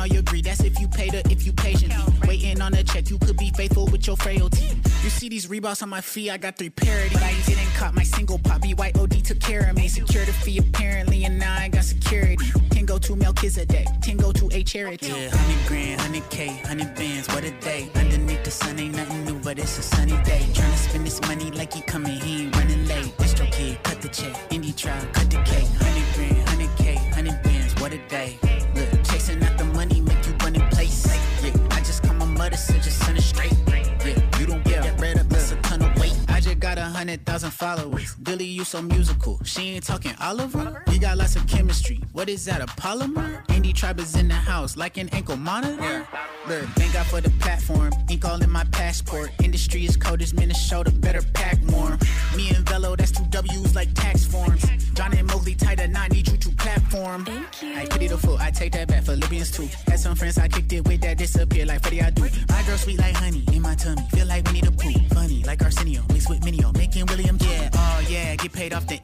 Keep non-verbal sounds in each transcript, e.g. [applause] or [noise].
all your greed. That's if you paid her, if you patiently. Waiting on a check, you could be faithful with your frailty. You see these Reeboks on my feet, I got three parity. But I didn't cop my single pop. Be white OD took care of me. Secure the fee apparently, and now I got security. Can go to Melchizedek, can go to a charity. Yeah, hundred grand, hundred K, hundred bands, what a day. Underneath the sun ain't nothing new, but it's a sunny day. Trying to spend this money like he coming, he ain't running late. DistroKid, cut the check. Indie tribe, cut the cake. Hundred grand, hundred K, hundred bands, what a day. Come on mother, so just send it straight. Yeah, you don't get red up, that's a ton of weight. I just got a hundred thousand followers. Billy, you so musical. She ain't talking Oliver. We got lots of chemistry. What is that, a polymer? Indie tribe is in the house, like an ankle monitor. Look, thank God for the platform. Ink all in my passport. Industry is cold as Minnesota, better pack more. Me and Velo, that's two W's like tax forms. John and Mowgli tight at nine, need you to platform. Thank you. I pity the fool, I take that back. Philippians too. Had some friends I kicked it with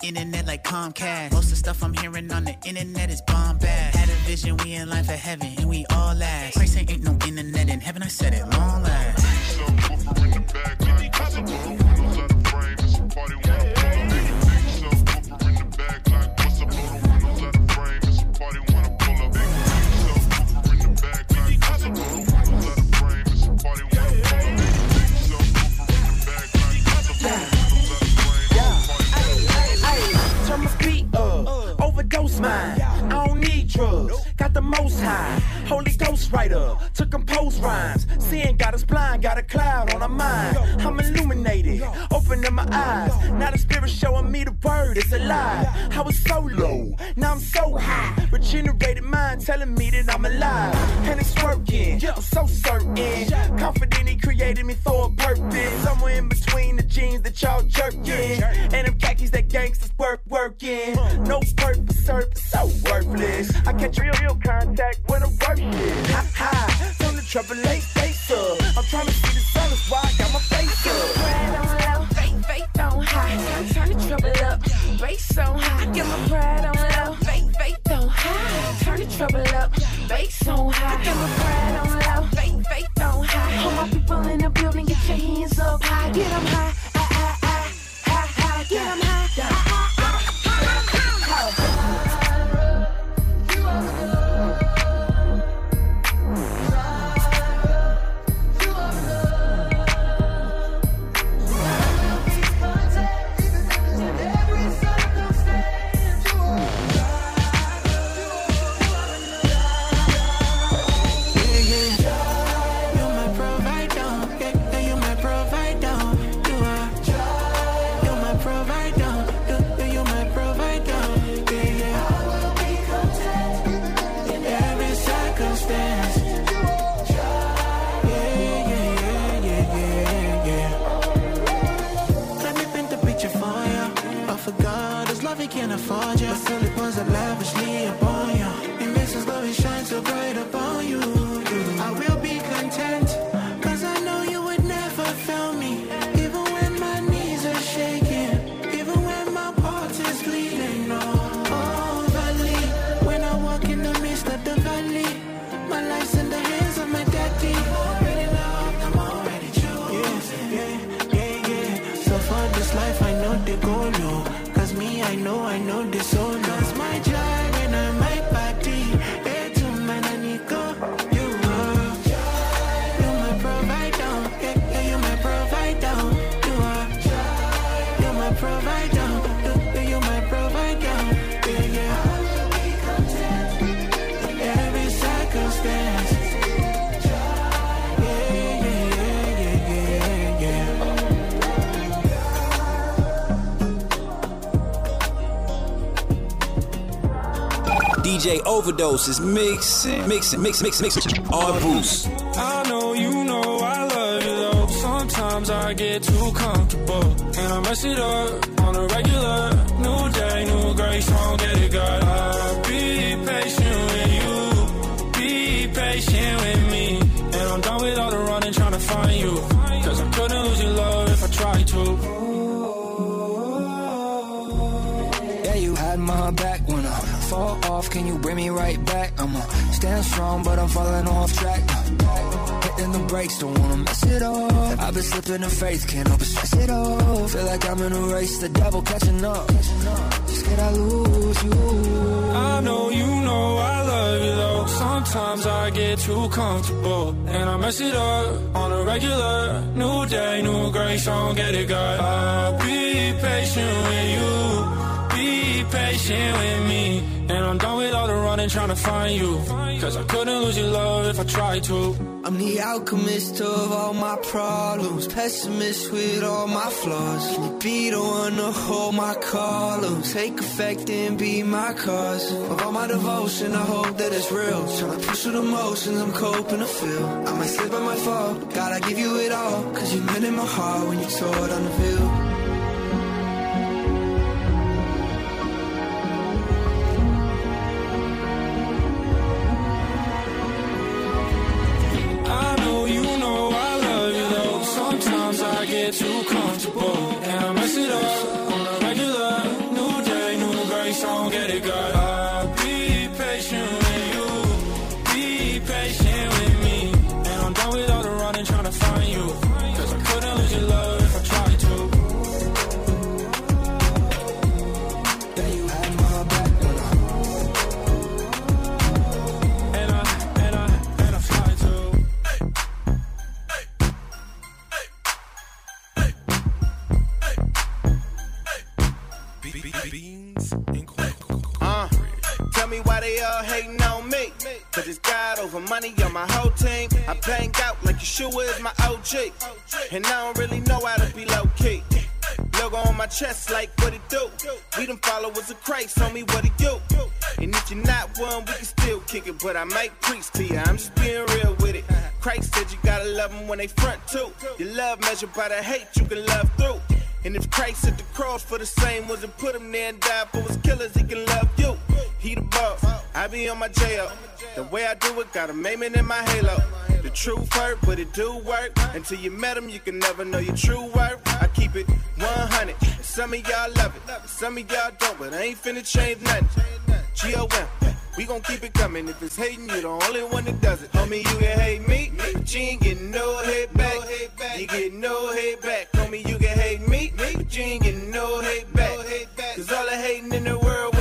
internet like Comcast. Most of the stuff I'm hearing on the internet is bombast. Had a vision, we in line for heaven, and we all last. Christ ain't no internet in heaven, I said it long last. I got the most high. Holy Ghost writer, to compose rhymes. Seeing got us blind, got a cloud on our mind. I'm illuminated, opening my eyes. Now the spirit showing me the word, it's alive. I was so low, now I'm so high. Regenerated mind telling me that I'm alive. And it's working, I'm so certain. Confident he created me for a purpose. Somewhere in between the jeans that y'all jerking. And them khakis that gangsters work working. No purpose, purpose, so worthless. I catch real, real contact when I'm working. Ha ha, from the trouble late face up. I'm trying to see the sun, that's why I got my face up. High. Turn the trouble up, bass high. Get high. Turn the trouble up, bass high. High. All my people in the up high. DJ Overdose is mixing, mixing, mixing, mixing, mixing. All boost. I know you know I love you though. Sometimes I get too comfortable and I mess it up on a regular. New day, new grace, won't get it. I'll off. off, can you bring me right back? I'ma stand strong, but I'm falling off track. Hitting the brakes, don't wanna mess it up. I've been slipping in faith, can't help but stress it up. Feel like I'm in a race, the devil catching up. Scared I lose you. I know you know I love you though. Sometimes I get too comfortable and I mess it up on a regular. New day, new grace, don't get it, God. I'll be patient with you. Be patient with me. And I'm done with all the running trying to find you. Cause I couldn't lose your love if I tried to. I'm the alchemist of all my problems, pessimist with all my flaws. Can you be the one to hold my columns? Take effect and be my cause. Of all my devotion, I hope that it's real. Trying to push through the motions, I'm coping to feel. I might slip, I might fall. God, I give you it all. Cause you meant in my heart when you tore down the view. On my chest like what it do. We them followers of Christ, me what it do. And if you're not one, we can still kick it. But I might preach to you, I'm just being real with it. Christ said you gotta love them when they front too. Your love measured by the hate you can love through. And if Christ at the cross for the same was and put him there and died for his killers, he can love you. He the boss, I be on my J up. The way I do it, got a maiming in my halo. The truth hurt, but it do work. Until you met him, you can never know your true worth. I keep it 100. Some of y'all love it, some of y'all don't, but I ain't finna change nothing. G-O-M, we gon' keep it coming. If it's hating, you the only one that does it. Homie, you can hate me, but you ain't getting no hate back. You get no hate back. Homie, you can hate me, but you ain't getting no hate back. Cause all the hating in the world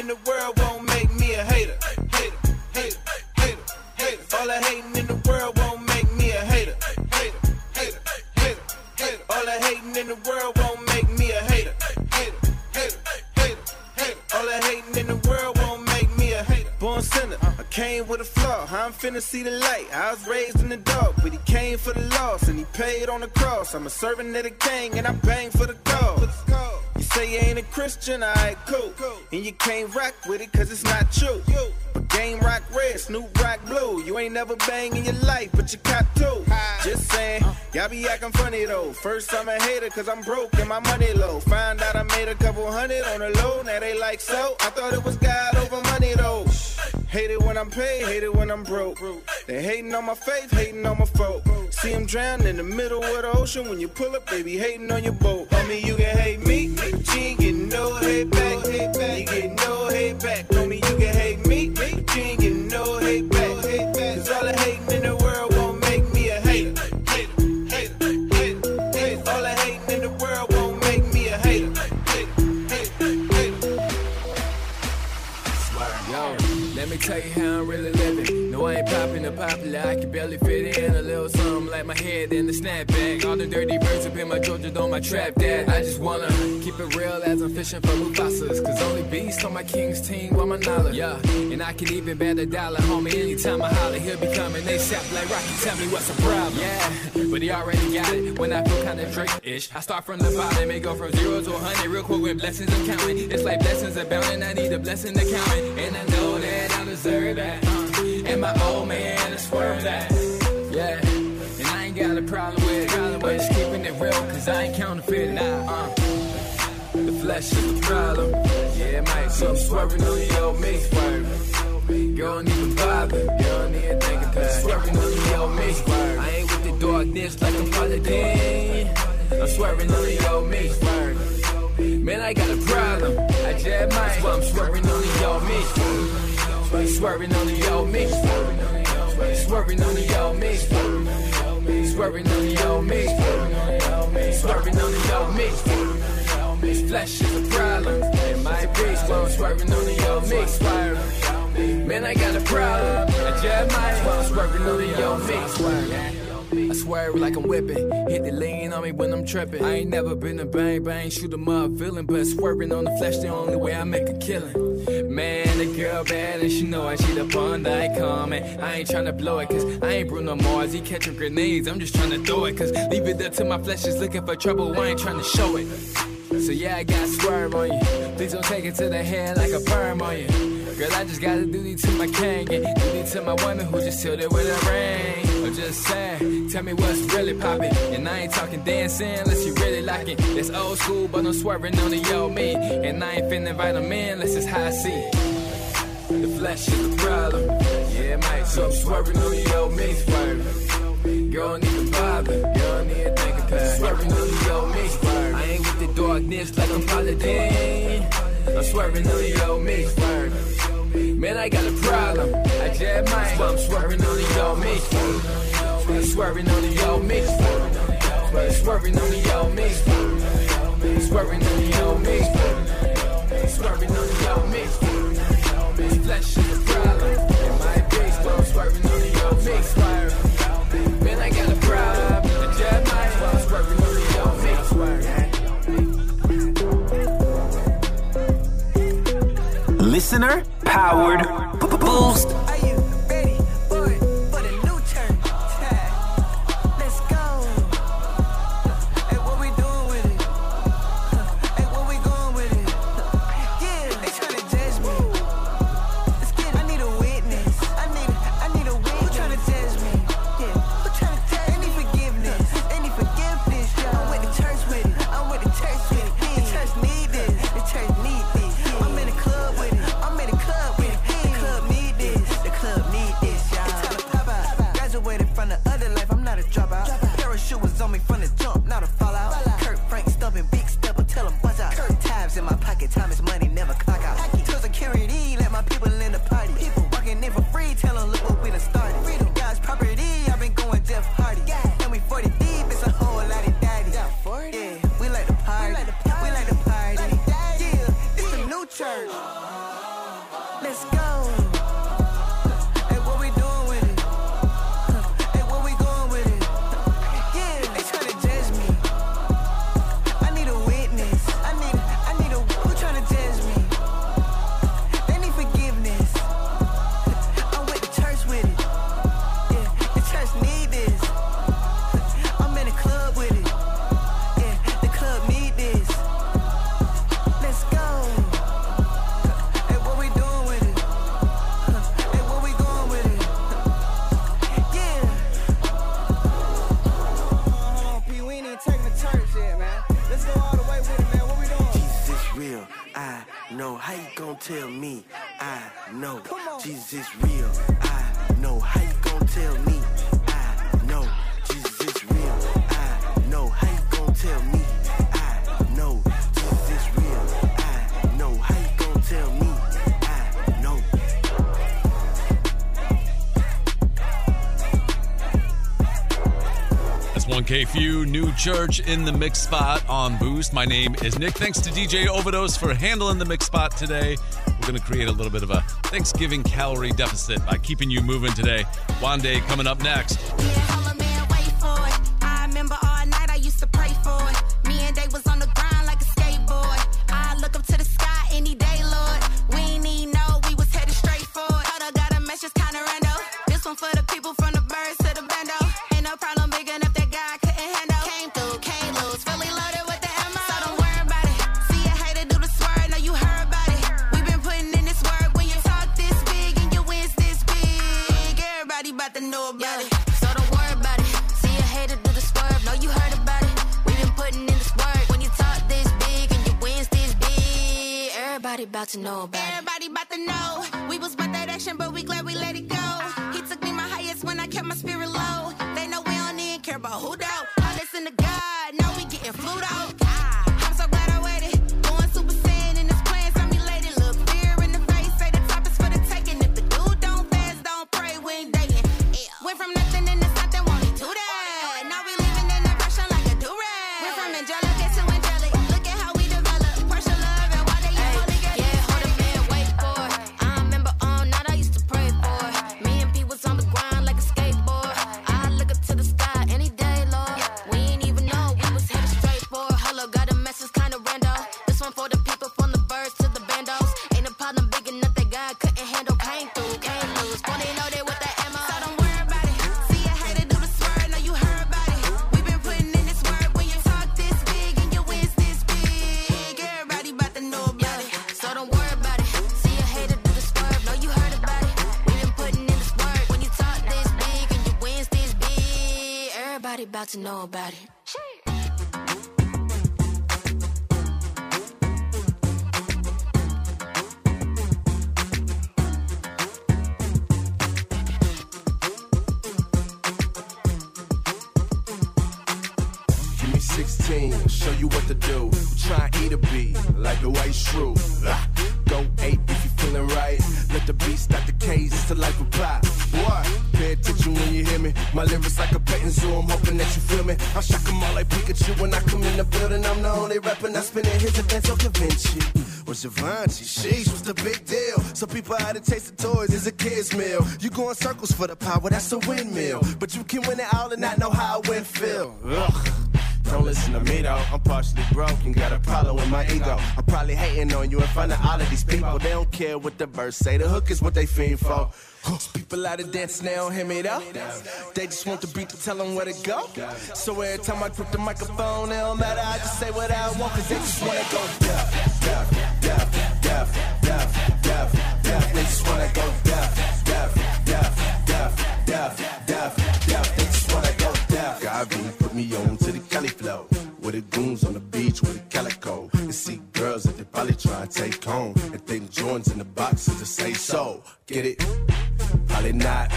in the world won't make me a hater. Hater, hater, hater, hater. All the hating in the world won't make me a hater. Hater, hater, hater, hater. All the hating in the world won't make me a hater. Hater, hater, hater, hater. All the hating in the world won't make me a hater. Born sinner, I came with a flaw. I'm finna see the light. I was raised in the dark, but he came for the loss and he paid on the cross. I'm a servant of the king and I bang for the cause. Say you ain't a Christian, I alright, cool. And you can't rock with it cause it's not true. But game rock red, Snoop rock blue. You ain't never bang in your life, but you cop two. Just saying, y'all be acting funny though. First I'm a hater cause I'm broke and my money low. Find out I made a couple hundred on the low, now they like so. I thought it was God over money though. Hate it when I'm paid, hate it when I'm broke. They hating on my faith, hating on my folk. See them drown in the middle of the ocean when you pull up, baby, hating on your boat. I mean, you can hate me, but you ain't getting no hate back. You get no hate back. Homie, you can hate me, but you ain't getting no hate back. Cause all tell you how I'm really living. No, I ain't popping or popular. I can barely fit in a little something like my head in the snapback. All the dirty birds up in my Georgia on my trap dad. I just wanna keep it real as I'm fishing for Mufasas. Cause only beast on my king's team want my knowledge. Yeah, and I can even bet a dollar, homie. Anytime I holler, he'll be coming. They sap like Rocky. Tell me what's the problem. Yeah, but he already got it. When I feel kinda Drake-ish, I start from the bottom and go from zero to a hundred real quick with blessings I'm counting. It's like blessings abounding. I need a blessing to count it. And I know that deserve that. And my old man is swerve that. Yeah, and I ain't got a problem with it. With just keeping it real, cause I ain't counterfeit nah. Uh, the flesh is the problem. Yeah, it might be. So I'm swerving on you, old me. You don't even bother. You don't even think of that. Swerving on you, old me. I ain't with the darkness like I'm Paladin. I'm swerving on you, old me. Man, I got a problem. I just might. That's why I'm swerving on the yo me. Swerving on the yo me. Swerving on the yo me. Swerving on the yo me. Swerving on the yo me. This flesh is a problem. It might be. I'm swerving on the yo me. Man, I got a problem. I just might. Swerving on the yo me. I swerve like I'm whipping. Hit the lean on me when I'm tripping. I ain't never been a bang bang, shoot 'em my villain, but swerving on the flesh the only way I make a killing. Man, the girl bad and she know I cheat up on that comment. I ain't tryna blow it, cause I ain't Bruno Mars. He catching grenades, I'm just tryna throw it, cause leave it up to my flesh is looking for trouble. I ain't tryna show it. So yeah, I got swerve on you. Please don't take it to the head like a perm on you. Girl, I just gotta do these to my king and these to my woman who just sealed it with a ring. I'm just saying, tell me what's really poppin'. And I ain't talking dancing unless you really like it. It's old school, but I'm swerving on the yo me. And I ain't finna invite them in unless it's high C. The flesh is the problem. Yeah, mate. So I'm swerving on the yo me. Swerving. Girl, don't even bother. Girl, don't even think about it. Swerving on the yo me. Swerving. I ain't with the darkness like I'm Paladin. I'm swerving on the yo me. Swerving. Man, I got a problem. I just might. So I'm swerving on the yo me. Swerving on the yo me. Swerving on the yo me. Swerving on the yo me. Swerving on the yo me. Flesh is a problem. It might be, so I'm swerving on Listener powered boost. That's 1K Few, New Church in the mix spot on Boost. My name is Nick. Thanks to DJ Overdose for handling the mix spot today. We're going to create a little bit of a Thanksgiving calorie deficit by keeping you moving today. Wande coming up next. About to know about it. About to know. We was about that action, but we glad we let it go. He took me my highest when I kept my spirit low. They know we don't even care about who doubt. I listen to God, to know about it. My lyrics like a petting zoo, I'm hoping that you feel me. I'll shock 'em all like Pikachu when I come in the building. I'm the only rapper not spinning his events on convention. Or Givenchy, sheesh, what's the big deal? Some people had to taste the toys as a kid's meal. You go in circles for the power, that's a windmill. But you can win it all and not know how it went feel. Ugh. Don't listen to me though, I'm partially broke and got a problem with my ego. I'm probably hating on you in front of all of these people. They don't care what the verse say, the hook is what they fiend for. People out of dance, don't hear me though. They just want the beat to tell them where to go. So every time I grip the microphone, it don't matter, I just say what I want, cause they just wanna go deaf, deaf, deaf, deaf, deaf, deaf, deaf. They just wanna go deaf, deaf, deaf, deaf, deaf, deaf, deaf. They just wanna go deaf. God put me on the goons on the beach with a calico. And see girls that they probably try to take home. And think Jordans in the boxes to say so. Get it? Probably not.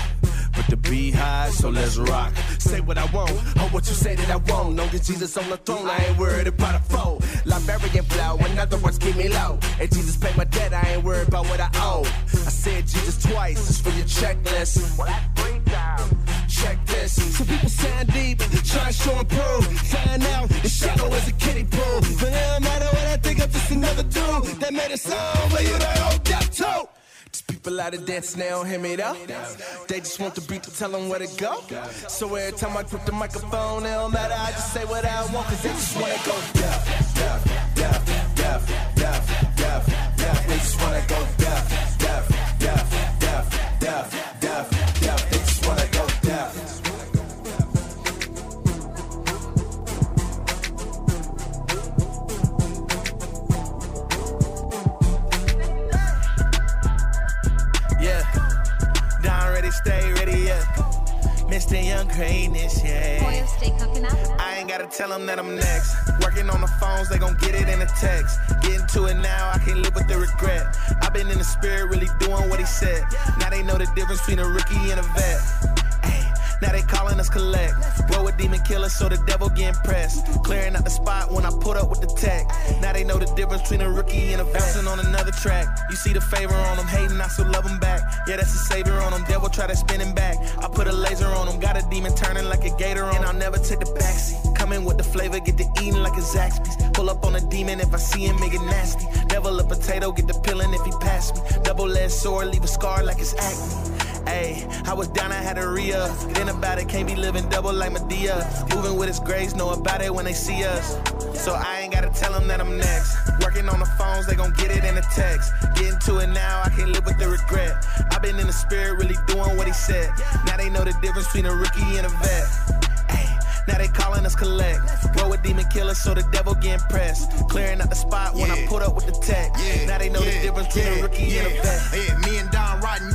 But the beehive, so let's rock. Say what I want, or what you say that I won't. Don't get Jesus on the throne, I ain't worried about a foe. Liberian flow, in other words, keep me low. And Jesus paid my debt, I ain't worried about what I owe. I said Jesus twice, just for your checklist. Well, that's three times. Check this. Some people sound deep, try to show and prove. Find out the shadow is a kiddie pool. But it don't matter what I think, I'm just another dude that made a song, but you know, old death too. People out of dance, don't hear me though. They just want the beat to tell them where to go. So every time I grip the microphone, it don't matter, I just say what I want, cause they just wanna go deaf, deaf, deaf, deaf, deaf, deaf, deaf. They just wanna go deaf, tell them that I'm next. Working on the phones, they gon' get it in a text. Getting to it now, I can't live with the regret. I've been in the spirit, really doing what he said. Now they know the difference between a rookie and a vet. Now they calling us collect. Roll with demon killers, so the devil get impressed. Clearing out the spot when I put up with the tech. Now they know the difference between a rookie and a vet. Bouncing on another track. You see the favor on them, hating, I still love them back. Yeah, that's a savior on them. Devil try to spin him back. I put a laser on him, got a demon turning like a gator on. And I'll never take the backseat. Coming with the flavor, get the eating like a Zaxby's. Pull up on a demon if I see him, make it nasty. Devil a potato, get the peeling if he pass me. Double edged sword, leave a scar like it's acne. Ayy, I was down, I had a re up. Then about it, can't be living double like Madea. Moving with his grace, know about it when they see us. So I ain't gotta tell them that I'm next. Working on the phones, they gon' get it in a text. Getting to it now, I can't live with the regret. I've been in the spirit, really doing what he said. Now they know the difference between a rookie and a vet. Ayy, Now they calling us collect. Roll with demon killers, so the devil getting pressed. Clearing out the spot when I put up with the tech. Yeah. now they know the difference between a rookie and a vet. Yeah, me and Don riding,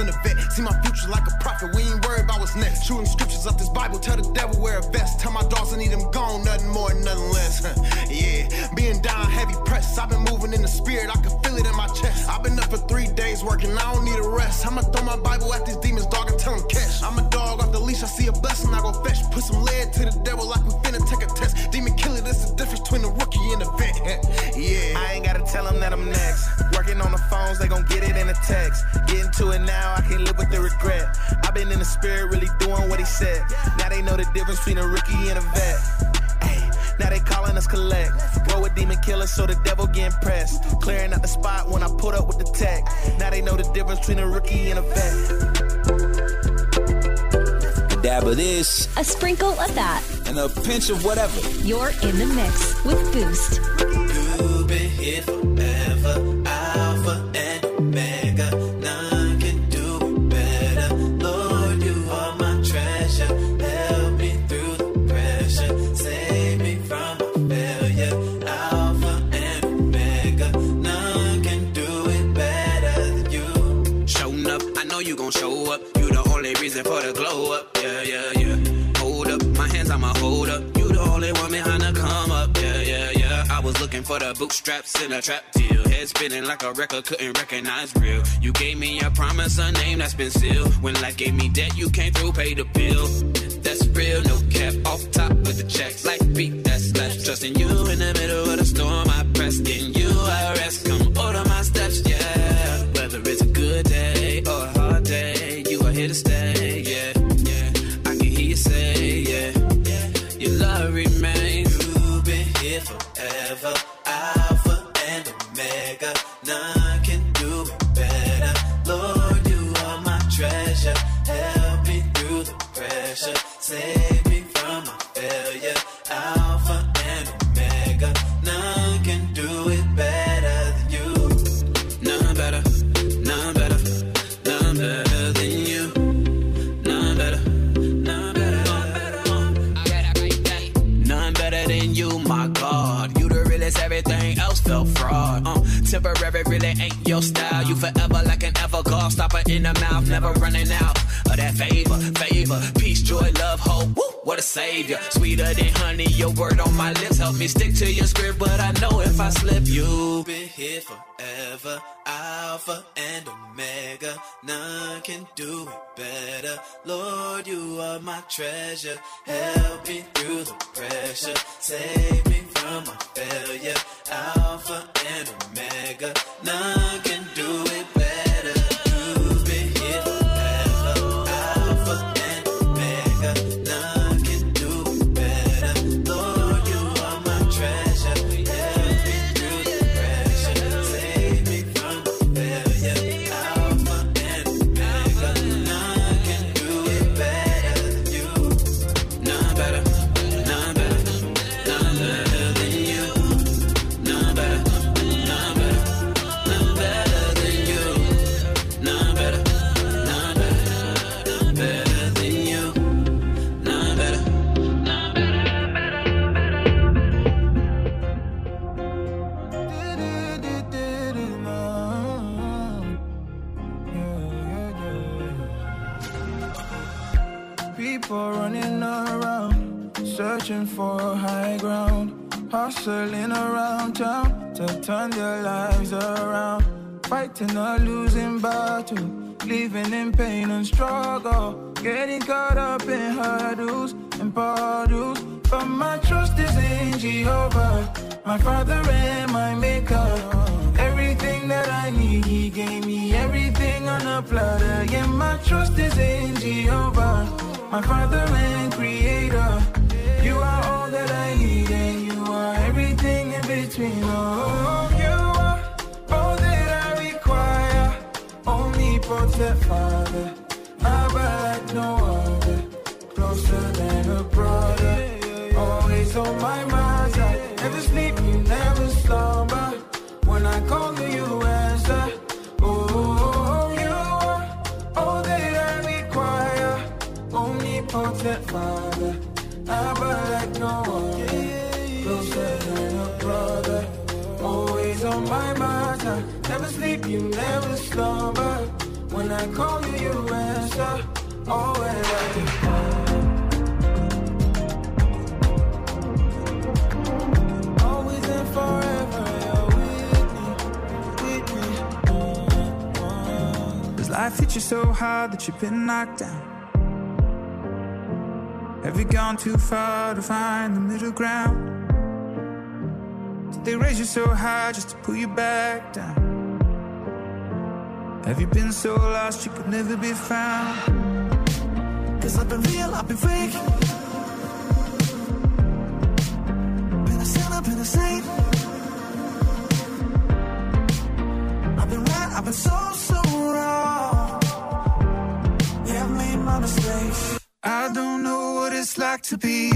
See my future like a prophet, we ain't worried about what's next. Shooting scriptures up this Bible, tell the devil wear a vest. Tell my dogs I need them gone, nothing more, nothing less. [laughs] yeah, being down heavy press. I've been moving in the spirit, I can feel it in my chest. I've been up for three days working, I don't need a rest. I'ma throw my Bible at these demons, dog, and tell them catch. I'm a dog off the leash, I see a blessing, I go fetch. Put some lead to the devil like we finna take a test. Demon killer, this the difference between a rookie and a vet. [laughs] yeah. I ain't gotta tell them that I'm next. Working on the phones, they gon' get it in a text. Getting to it now, I can't live with the regret. I've been in the spirit, really doing what he said. Now they know the difference between a rookie and a vet. Ayy, Now they calling us collect. Roll with demon killers, so the devil getting pressed. Clearing out the spot when I put up with the tech. Now they know the difference between a rookie and a vet. A dab of this A sprinkle of that. and a pinch of whatever. You're in the mix with Boost. Looking bootstraps in a trap deal. Head spinning like a record, couldn't recognize real. You gave me a promise, a name that's been sealed. When life gave me debt, you came through, paid the bill. That's real, no cap, off top with the checks. Like beat, that's left. Trusting you in the middle of the storm, I pressed in you, Omega. Savior, sweeter than honey. Your word on my lips help me stick to your script, but I know if I slip, you You've been here forever, Alpha and Omega. None can do it better. Lord, you are my treasure. Help me through the pressure. Save me from my failure. Alpha and Omega. None searching for high ground, hustling around town to turn their lives around. Fighting a losing battle, living in pain and struggle, getting caught up in hurdles and puddles. But my trust is in Jehovah, my Father and my Maker. Everything that I need, He gave me everything on a platter. Yeah, my trust is in Jehovah, my Father and Creator. Between. Oh, you are all that I require. Only Omnipotent Father, Abba like no other, closer than a brother. Always on my mind, slumber. When I call you, you answer. Always Always and forever, you're with me, with me. Life hit you so hard that you've been knocked down? Have you gone too far to find the middle ground? Did they raise you so high just to pull you back down? Have you been so lost you could never be found? Cause I've been real, I've been fake. Been a sinner, been a saint. I've been right, I've been so, so wrong. Yeah, I've made my mistakes. I don't know what it's like to be